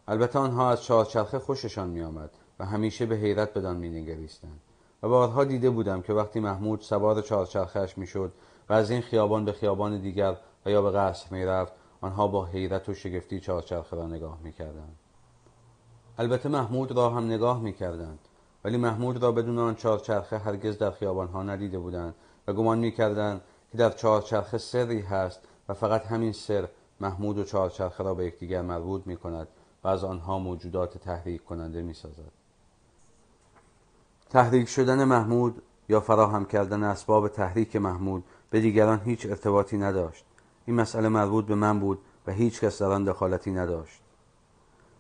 البته آنها از چهارچرخه خوششان می آمد و همیشه به حیرت بدان می نگریستند. و بارها دیده بودم که وقتی محمود سوار چهارچرخش می‌شد و از این خیابان به خیابان دیگر و یا به قصر می‌رفت آنها با حیرت و شگفتی چهارچرخه را نگاه می‌کردند البته محمود را هم نگاه می‌کردند ولی محمود را بدون آن چهارچرخه هرگز در خیابانها ندیده بودند و گمان می‌کردند که در چهارچرخه سری هست و فقط همین سر محمود و چهارچرخه را به یکدیگر مربوط می کند و از آنها موجودات تحریک کننده می سازد. تحریک شدن محمود یا فراهم کردن اسباب تحریک محمود به دیگران هیچ ارتباطی نداشت این مسئله مربوط به من بود و هیچ کس در آن دخالتی نداشت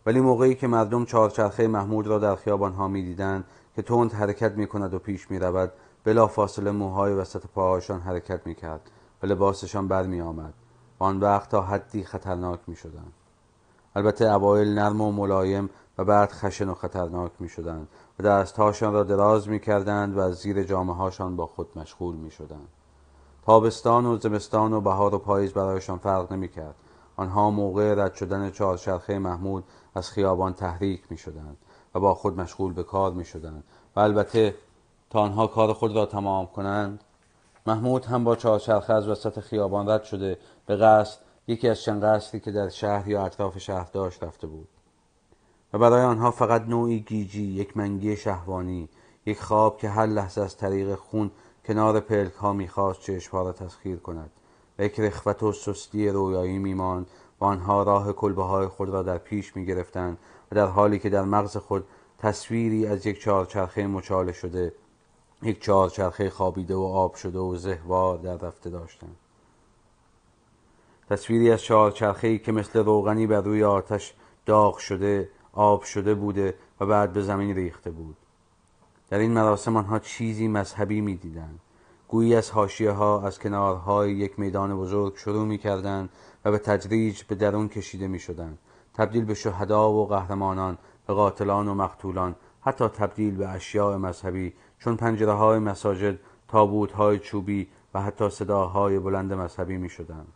ولی موقعی که مردم چهارچرخه محمود را در خیابان ها می دیدن که تند حرکت می کند و پیش می رود بلا فاصله موهای وسط پاهاشان حرکت می کرد و لباسشان بر می آمد و آن وقت تا حدی خطرناک می شدن. البته اوایل نرم و ملایم و بعد خشن و خطرناک می شدند و دستهاشان را دراز می کردند و از زیر جامعه هاشان با خود مشغول می شدند. تابستان و زمستان و بهار و پاییز برایشان فرق نمی کرد. آنها موقع رد شدن چهارچرخه محمود از خیابان تحریک می شدند و با خود مشغول به کار می شدند و البته تا آنها کار خود را تمام کنند محمود هم با چهارچرخه از وسط خیابان رد شده به قصد یکی از چند قصری که در شهر یا اطراف شهر داشت رفته بود و برای آنها فقط نوعی گیجی یک منگی شهوانی یک خواب که هر لحظه از طریق خون کنار پلک ها می‌خواست چشمها را تسخیر کند. یک رخوت و سستی رویایی میماند و آنها راه کلبه های خود را در پیش می‌گرفتند و در حالی که در مغز خود تصویری از یک چهارچرخه مچاله شده یک چهارچرخه خوابیده و آب شده و زهوار در رفته داشتند. تصویری از چهارچرخهای که مثل روغنی بر روی آتش داغ شده آب شده بوده و بعد به زمین ریخته بود. در این مراسم آنها چیزی مذهبی می‌دیدند. گویی از حاشیه ها از کنارهای یک میدان بزرگ شروع می کردند و به تدریج به درون کشیده می شدند تبدیل به شهدا و قهرمانان به قاتلان و مقتولان حتی تبدیل به اشیاء مذهبی چون پنجره های مساجد تابوت های چوبی و حتی صداهای بلند مذهبی می شدند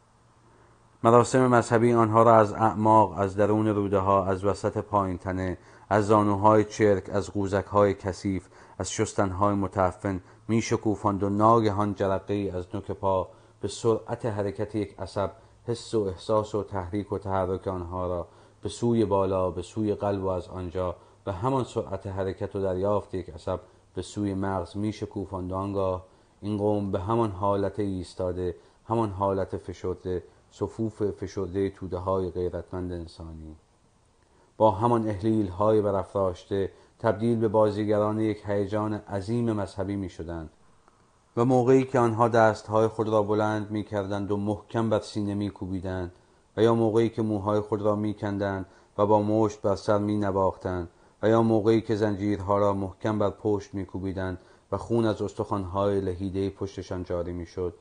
مراسم مذهبی آنها را از اعماق از درون روده ها از وسط پایین تنه از زانوهای چرک از قوزک های کثیف از شستنهای متعفن می شکوفاند و ناگهان جرقه از نوک پا به سرعت حرکت یک عصب حس و احساس و تحریک و تحرک آنها را به سوی بالا به سوی قلب و از آنجا به همان سرعت حرکت و دریافت یک عصب به سوی مغز می شکوفاند آنگاه این قوم به همان حالت ایستاده همان حالت فشرده صفوف فشرده توده های غیرتمند انسانی. با همان احلیل های برافراشته تبدیل به بازیگران یک هیجان عظیم مذهبی می شدند و موقعی که آنها دستهای خود را بلند می کردند و محکم بر سینه می و یا موقعی که موهای خود را می کندند و با مشت بر سر می و یا موقعی که زنجیرها را محکم بر پشت می کوبیدند و خون از استخوانهای لهیده پشتشان جاری می شد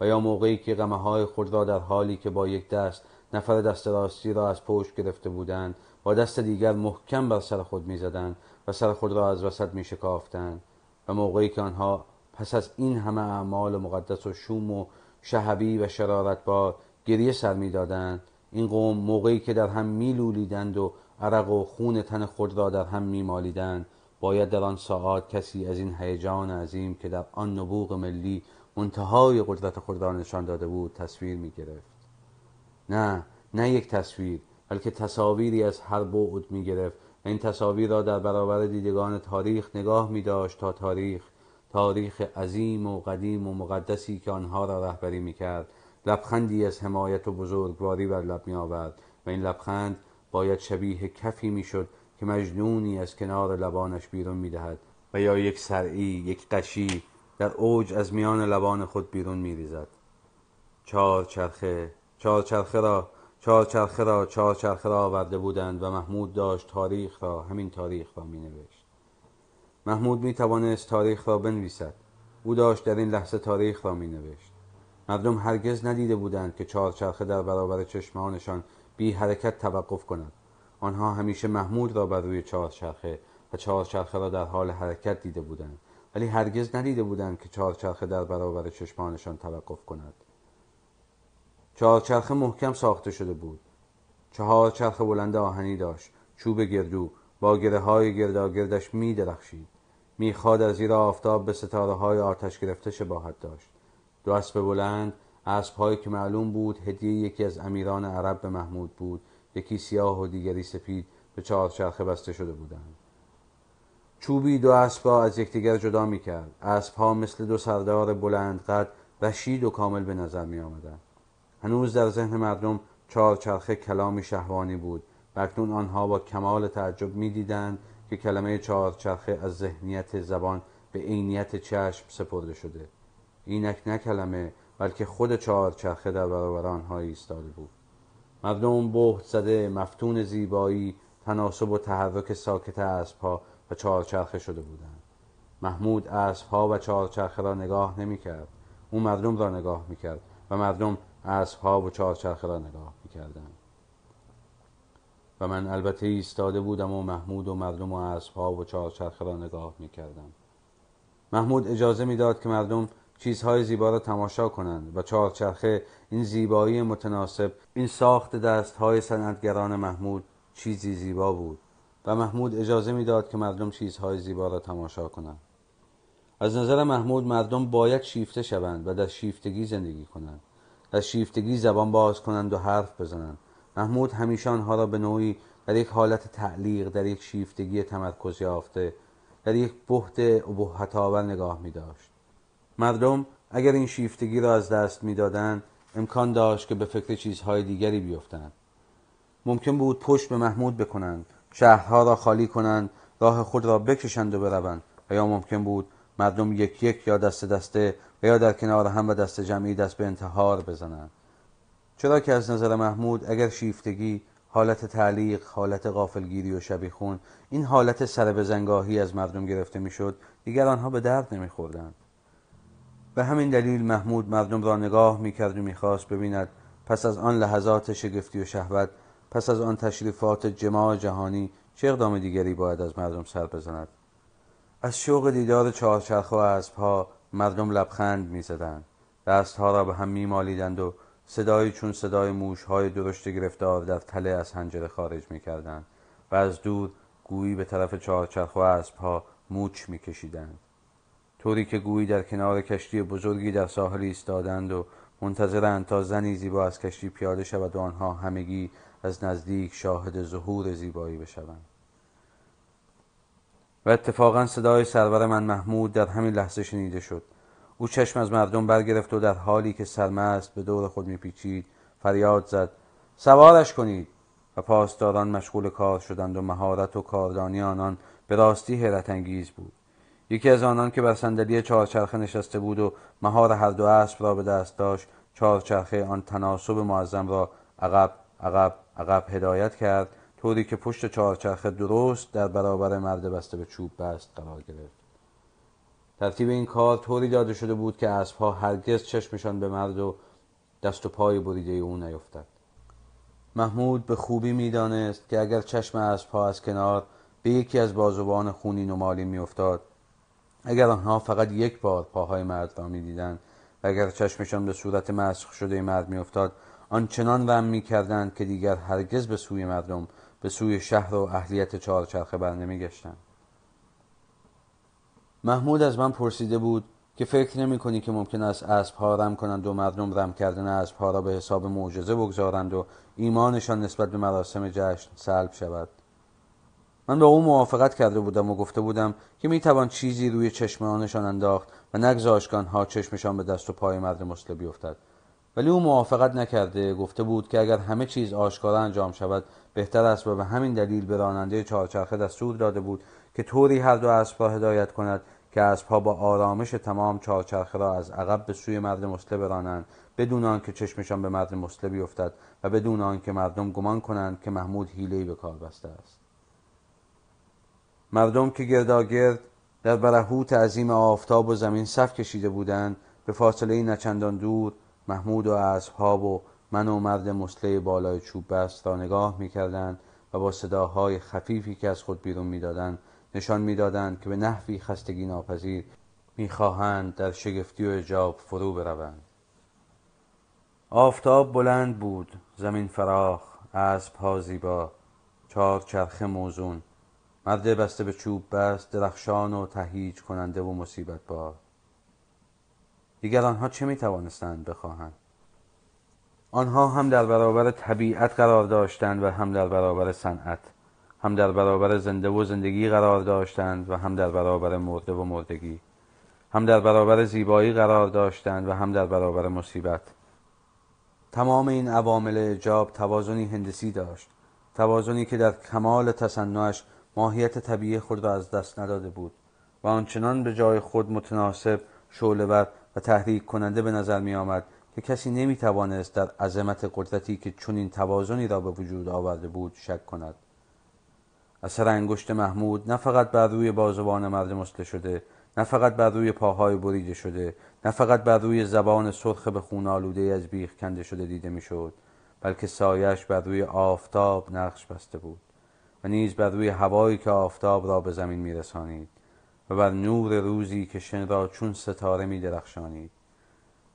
و یا موقعی که غمه های خود را در حالی که با یک دست نفر دست راستی را از پشت گرفته بودند با دست دیگر محکم بر سر خود می‌زدند و سر خود را از وسط می شکافتند و موقعی که آنها پس از این همه اعمال مقدس و شوم و شهبی و شرارتبار گریه سر می‌دادند این قوم موقعی که در هم میلولیدند و عرق و خون تن خود را در هم میمالیدند باید در آن ساعات کسی از این هیجان عظیم که در آن نبوغ ملی منتهای قدرت خود را نشان داده بود تصویر می گرفت. نه نه یک تصویر بلکه تصاویری از هر بعد می گرفت و این تصاویر را در برابر دیدگان تاریخ نگاه می داشت تا تاریخ تاریخ عظیم و قدیم و مقدسی که آنها را رهبری می کرد. لبخندی از حمایت و بزرگواری بر لب می آورد و این لبخند باید شبیه کفی می شد که مجنونی از کنار لبانش بیرون می دهد و یا یک سرعی یک قشی در اوج از میان لبان خود بیرون می ریزد. چهار چرخه چهار چرخه را چهار چرخه را چهار چرخه را آورده بودند و محمود داشت تاریخ را همین تاریخ را می نوشت محمود می توانست تاریخ را بنویسد. او داشت در این لحظه تاریخ را می نوشت مردم هرگز ندیده بودند که چهار چرخه در برابر چشمانشان بی حرکت توقف کند. آنها همیشه محمود را بر روی چهار چرخه و چهار چرخه را در حال حرکت دیده بودند. ولی هرگز ندیده بودند که چهار چرخه در برابر چشمانشان توقف کند. چهار چرخه محکم ساخته شده بود. چهار چرخ بلند آهنی داشت. چوب گردو با گره های گرداگردش می درخشید می‌خواد از زیر آفتاب به ستاره های آتش گرفته شباهت داشت. دو اسب بلند اسبهایی که معلوم بود هدیه یکی از امیران عرب به محمود بود یکی سیاه و دیگری سپید به چهار چرخه بسته شده بودند. چوبی دو اسب را از یکدیگر جدا می کرد اسبها مثل دو سردار بلند قد رشید و کامل به نظر می آمدن. هنوز در ذهن مردم چهار چرخه کلامی شهوانی بود. و اکنون آنها با کمال تعجب می دیدند که کلمه چهار چرخه از ذهنیت زبان به عینیت چشم سپرده شده. اینک نه کلمه بلکه خود چهار چرخه در برابر آنها ایستاده بود. مردم بهت زده مفتون زیبایی تناسب و تحرک ساکت اسبها و چهارچرخه شده بودند. محمود اسبها و چهارچرخه را نگاه نمی کرد او مردم را نگاه می کرد و مردم اسبها و چهارچرخه را نگاه می کردند و من البته ایستاده بودم و محمود و مردم و اسبها و چهارچرخه را نگاه می کردم محمود اجازه می‌داد که مردم چیزهای زیبا را تماشا کنند و چهارچرخه این زیبایی متناسب این ساخت دستهای صنعتگران محمود چیزی زیبا بود و محمود اجازه می‌داد که مردم چیزهای زیبا را تماشا کنند. از نظر محمود مردم باید شیفته شوند و در شیفتگی زندگی کنند. در شیفتگی زبان باز کنند و حرف بزنند. محمود همیشه آنها را به نوعی در یک حالت تعلیق در یک شیفتگی تمرکز یافته در یک بحت ابهت آور نگاه می داشت مردم اگر این شیفتگی را از دست می‌دادند امکان داشت که به فکر چیزهای دیگری بیفتند. ممکن بود پشت به محمود بکنند شهرها را خالی کنند راه خود را بکشند و بروند. و یا ممکن بود مردم یک یک یا دست دسته و یا در کنار هم و دست جمعی دست به انتحار بزنند. چرا که از نظر محمود اگر شیفتگی حالت تعلیق حالت غافلگیری و شبیخون این حالت سر بزنگاهی از مردم گرفته می‌شد دیگر آنها به درد نمیخوردند. به همین دلیل محمود مردم را نگاه می‌کرد و می‌خواست ببیند پس از آن لحظات شگفتی و شهوت پس از آن تشریفات جماع جهانی چه اقدام دیگری باید از مردم سر بزند؟ از شوق دیدار چهارچرخ و اسبها مردم لبخند می‌زدند. دستها را به هم میمالیدند و صدایی چون صدای موشهای درشت گرفتار در تله از هنجره خارج می‌کردند و از دور گویی به طرف چهارچرخ و اسبها موچ میکشیدند. طوری که گویی در کنار کشتی بزرگی در ساحل ایستادند و منتظرند تا زنی زیبا از کشتی پیاده شود و آنها همگی از نزدیک شاهد ظهور زیبایی بشوند. و اتفاقا صدای سرور من محمود در همین لحظه شنیده شد. او چشم از مردم برگرفت و در حالی که سرمست به دور خود میپیچید فریاد زد. سوارش کنید. و پاسداران مشغول کار شدند و مهارت و کاردانی آنان به راستی حیرت انگیز بود. یکی از آنان که بر صندلی چهارچرخه نشسته بود و مهار هر دو اسب را به دست داشت چهارچرخه آن تناسب معظم را عقب عقب عقب هدایت کرد طوری که پشت چهارچرخه درست در برابر مرد بسته به چوب بست قرار گرفت. ترتیب این کار طوری داده شده بود که اسبها هرگز چشمشان به مرد و دست و پای بریده او نیفتد. محمود به خوبی می‌دانست که اگر چشم اسبها از کنار به یکی از بازوان خونین و مالی میافتاد اگر آنها فقط یک بار پاهای مرد را می‌دیدند و اگر چشمشان به صورت مسخ شده مرد میافتاد آنچنان رم می‌کردند که دیگر هرگز به سوی مردم به سوی شهر و اهلیت چهارچرخه بر نمیگشتند محمود از من پرسیده بود که فکر نمی کنی که ممکن است اسبها رم کنند و مردم رم کردن اسبها را به حساب معجزه بگذارند و ایمانشان نسبت به مراسم جشن سلب شود. من به او موافقت کرده بودم و گفته بودم که می‌توان چیزی روی چشم آنشان انداخت و نگذاشت ها چشمشان به دست و پای مرد مسله بیفتد. ولی او موافقت نکرده گفته بود که اگر همه چیز آشکارا انجام شود بهتر است و به همین دلیل به راننده چهارچرخه دستور داده بود که طوری هر دو اسب را هدایت کند که اسبها با آرامش تمام چهارچرخه را از عقب به سوی مرد مسله برانند بدون آنکه چشمشان به مرد مسله بیفتد و بدون آنکه مردم گمان کنند که محمود حیلهای به کار بسته است. مردم که گرداگرد در برهوت عظیم آفتاب و زمین صف کشیده بودند به فاصله نچندان دور محمود و اسبها و من و مرد مسله بالای چوب بست را نگاه می‌کردند و با صداهای خفیفی که از خود بیرون می‌دادند نشان می‌دادند که به نحوی خستگی ناپذیر می‌خواهند در شگفتی و اجاب فرو بروند. آفتاب بلند بود زمین فراخ اسبها زیبا چهار چرخه موزون. مرد بسته به چوب بست درخشان و تهیج کننده و مصیبت بار دیگر آنها چه می توانستند بخواهند؟ آنها هم در برابر طبیعت قرار داشتند و هم در برابر صنعت هم در برابر زنده و زندگی قرار داشتند و هم در برابر مرده و مردگی هم در برابر زیبایی قرار داشتند و هم در برابر مصیبت. تمام این عوامل اجاب توازنی هندسی داشت توازنی که در کمال تصنعش ماهیت طبیعی خود را از دست نداده بود و آنچنان به جای خود متناسب شعلهور و تحریک کننده به نظر می آمد که کسی نمی توانست در عظمت قدرتی که چنین توازنی را به وجود آورده بود شک کند. اثر انگشت محمود نه فقط بر روی بازوان مرد مسله شده نه فقط بر روی پاهای بریده شده نه فقط بر روی زبان سرخ به خون آلوده از بیخ کنده شده دیده می‌شد بلکه سایش بر روی آفتاب نقش بسته بود و نیز بر روی هوایی که آفتاب را به زمین میرسانید و بر نور روزی که شن را چون ستاره می درخشانید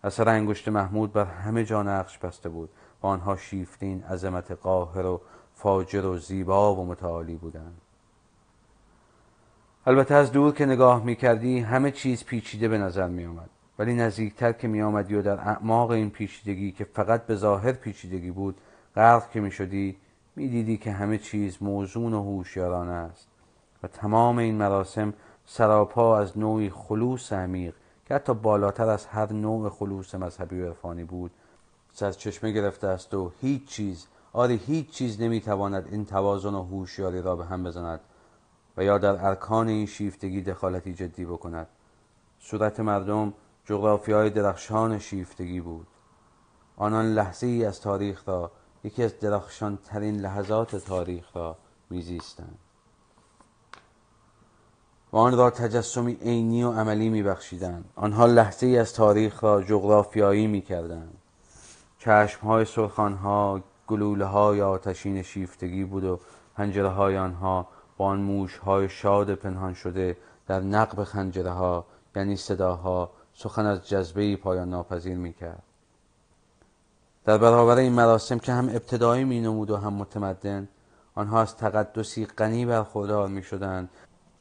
اثر انگشت محمود بر همه جا نقش بسته بود. و آنها شیفتین عظمت قاهر و فاجر و زیبا و متعالی بودند. البته از دور که نگاه می کردی همه چیز پیچیده به نظر می آمد ولی نزدیکتر که می آمدی و در اعماق این پیچیدگی که فقط به ظاهر پیچیدگی بود غرق که می شدی می دیدی که همه چیز موزون و هوشیارانه است. و تمام این مراسم سراپا از نوعی خلوص عمیق که حتی بالاتر از هر نوع خلوص مذهبی و عرفانی بود سرچشمه گرفته است و هیچ چیز آری هیچ چیز نمی‌تواند این توازن و هوشیاری را به هم بزند و یا در ارکان این شیفتگی دخالتی جدی بکند. صورت مردم جغرافی های درخشان شیفتگی بود. آنان لحظه ای از تاریخ را یکی از درخشان ترین لحظات تاریخ را میزیستند. و آن را تجسمی عینی و عملی میبخشیدند آنها لحظه ای از تاریخ را جغرافیایی می‌کردند چشمهای سرخانها گلوله های آتشین شیفتگی بود و پنجره های آنها با آن موش های شاد پنهان شده در نقب خنجره ها یعنی صداها سخن از جذبه پایان ناپذیر می کرد. در برابر این مراسم که هم ابتدایی می نمود و هم متمدن آنها از تقدسی غنی برخوردار می شدند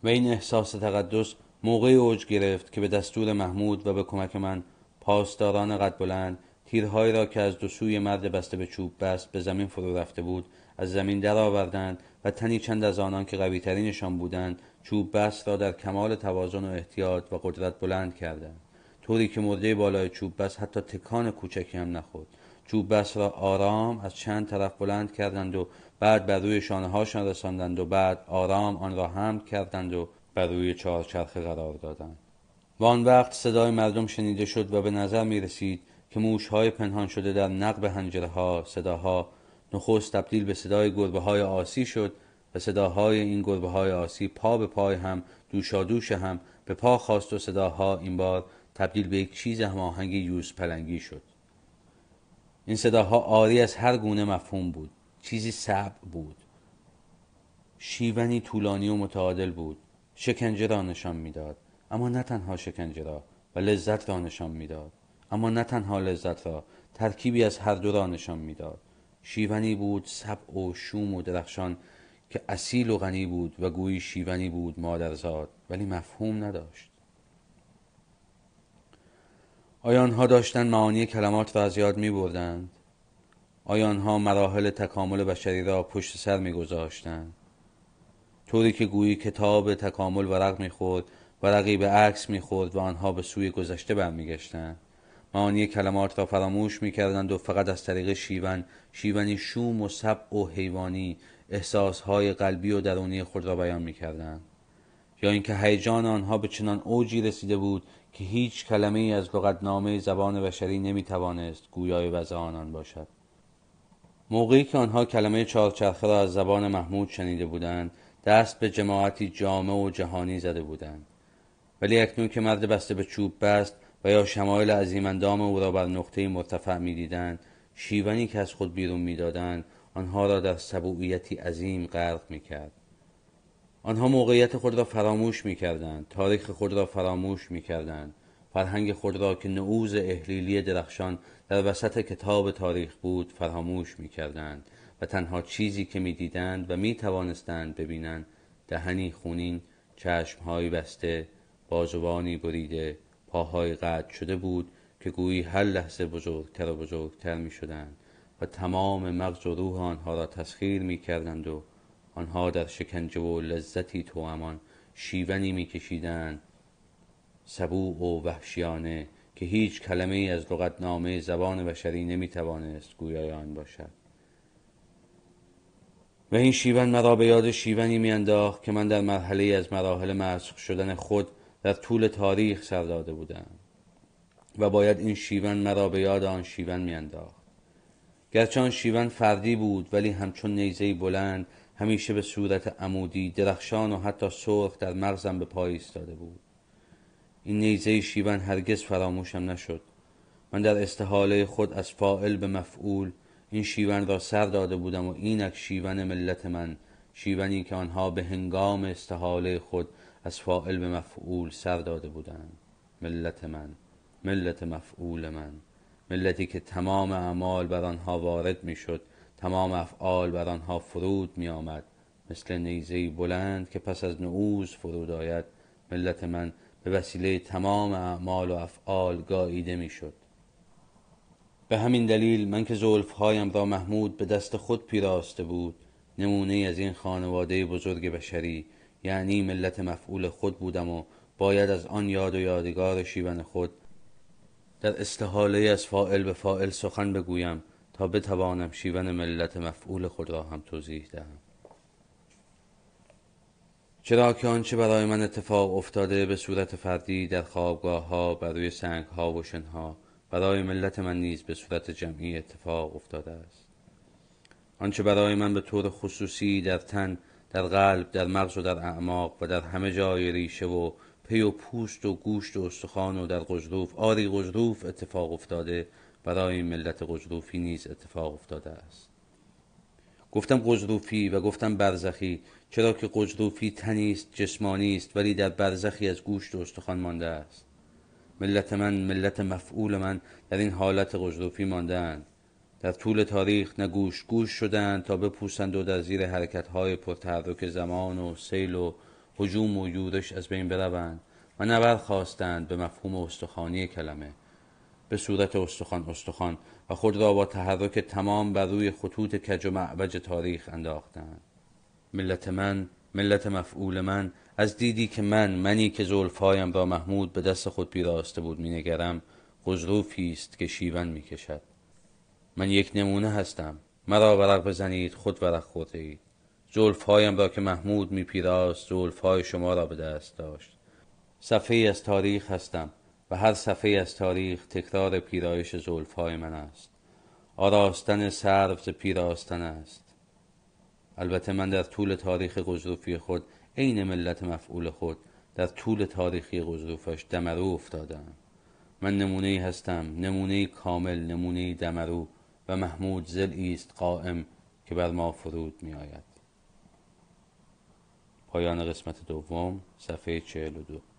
و این احساس تقدس موقعی اوج گرفت که به دستور محمود و به کمک من پاسداران قد بلند تیرهایی را که از دو سوی مرد بسته به چوب بست به زمین فرو رفته بود از زمین درآوردند و تنی چند از آنان که قوی ترینشان بودند چوب بست را در کمال توازن و احتیاط و قدرت بلند کردند. طوری که مرده بالای چوب بست حتی تکان کوچکی هم نخورد. چوب بست را آرام از چند طرف بلند کردند و بعد بر روی شانه هاشان رساندند و بعد آرام آن را حمل کردند و بر روی چهارچرخه قرار دادند. و آن وقت صدای مردم شنیده شد و به نظر می رسید که موشهای پنهان شده در نقب هنجره ها صداها نخست تبدیل به صدای گربه های آسی شد و صداهای این گربه های آسی پا به پای هم دوشادوش هم به پا خواست و صداها این بار تبدیل به یک چیز هماهنگ یوز پلنگی شد. این صداها آری از هر گونه مفهوم بود. چیزی صعب بود. شیونی طولانی و متعادل بود. شکنجه را نشان می‌داد. اما نه تنها شکنجه را و لذت را نشان می‌داد. اما نه تنها لذت را ترکیبی از هر دو را نشان می‌داد. شیونی بود سبع و شوم و درخشان که اصیل و غنی بود و گویی شیونی بود مادرزاد ولی مفهوم نداشت. آیا آنها داشتند معانی کلمات را از یاد می بردند؟ آیا آنها مراحل تکامل بشری را پشت سر می گذاشتند؟ طوری که گویی کتاب تکامل ورق می‌خورد ورقی به عکس می‌خورد و آنها به سوی گذشته برمیگشتند. معانی کلمات را فراموش می‌کردند و فقط از طریق شیون شیونی شوم و سبع و حیوانی احساسهای قلبی و درونی خود را بیان می‌کردند. یا اینکه هیجان آنها به چنان اوجی رسیده بود که هیچ کلمه ای از لغتنامه زبان بشری نمی‌توانست گویای وضع آنان باشد. موقعی که آنها کلمه چهارچرخه را از زبان محمود شنیده بودند دست به جماعتی جامع و جهانی زده بودند. ولی اکنون که مرد بسته به چوب بست و یا شمایل عظیماندام او را بر نقطه مرتفع می‌دیدند شیونی که از خود بیرون می‌دادند آنها را در سبوعیتی عظیم غرق می‌کرد. آنها موقعیت خود را فراموش می‌کردند تاریخ خود را فراموش می‌کردند فرهنگ خود را که نعوز احلیلی درخشان در وسط کتاب تاریخ بود فراموش می‌کردند و تنها چیزی که می‌دیدند و می‌توانستند ببینند دهنی خونین چشمهایی بسته بازوانی بریده پاهای قطع شده بود که گویی هر لحظه بزرگتر و بزرگتر می شدند و تمام مغز و روح آنها را تسخیر می کردند و آنها در شکنجه و لذتی امان شیونی می کشیدند سبوع و وحشیانه که هیچ کلمه ای از لغتنامه زبان بشری نمی توانست گویای آن باشد. و این شیون مرا به یاد شیونی میانداخت که من در مرحله از مراحل مسخ شدن خود در طول تاریخ سر داده بودم و باید این شیون مرا به یاد آن شیون میانداخت. گرچه آن شیون فردی بود ولی همچون نیزه بلند همیشه به صورت عمودی درخشان و حتی سرخ در مغزم به پای ایستاده بود. این نیزه شیون هرگز فراموشم نشد. من در استحاله خود از فائل به مفعول این شیون را سر داده بودم و اینک شیون ملت من شیونی که آنها به هنگام استحاله خود از فائل به مفعول سر داده بودند. ملت من ملت مفعول من ملتی که تمام اعمال بر آنها وارد می‌شد تمام افعال بر آنها فرود می آمد مثل نیزه بلند که پس از نعوز فرود آید. ملت من به وسیله تمام اعمال و افعال گاییده می‌شد. به همین دلیل من که هایم را محمود به دست خود پیراسته بود نمونه از این خانواده بزرگ بشری یعنی ملت مفعول خود بودم و باید از آن یاد و یادگار شیون خود در استحاله از فائل به فائل سخن بگویم تا بتوانم شیون ملت مفعول خود را هم توضیح دهم. چرا که آنچه برای من اتفاق افتاده به صورت فردی در خوابگاه ها بر روی سنگ ها و شنها برای ملت من نیز به صورت جمعی اتفاق افتاده است. آنچه برای من به طور خصوصی در تن در قلب در مغز و در اعماق و در همه جای ریشه و پی و پوست و گوشت و استخوان و در قجروف آری قجروف اتفاق افتاده برای ملت قجروفی نیز اتفاق افتاده است. گفتم قجروفی و گفتم برزخی چرا که قجروفی تنی است جسمانی است ولی در برزخی از گوشت و استخوان مانده است. ملت من ملت مفعول من در این حالت قجروفی ماندهاند. در طول تاریخ نه گوش گوش شدند تا بپوسند و در زیر حرکتهای پرتحرک زمان و سیل و حجوم و یورش از بین بروند و نه خواستند به مفهوم استخوانی کلمه. به صورت استخوان استخوان و خود را با تحرک تمام بر روی خطوط کج و معوج تاریخ انداختند. ملت من ملت مفعول من از دیدی که من منی که زلفهایم را محمود به دست خود پیراسته بود مینگرم غضروفی است که شیون می‌کشد. من یک نمونه هستم. مرا ورق بزنید خود ورق خورده اید زلفهایم را که محمود میپیراست زلفهای شما را به دست داشت. صفحه از تاریخ هستم. و هر صفحه از تاریخ تکرار پیرایش زلفهای من است. آراستن سرو ز پیراستن است. البته من در طول تاریخ قجروفی خود عین ملت مفعول خود در طول تاریخی قجروفش دمرو افتادم. من نمونه هستم نمونه کامل نمونه دمرو و محمود زل است قائم که بر ما فرود می آید پایان قسمت دوم صفحه چهل و دو.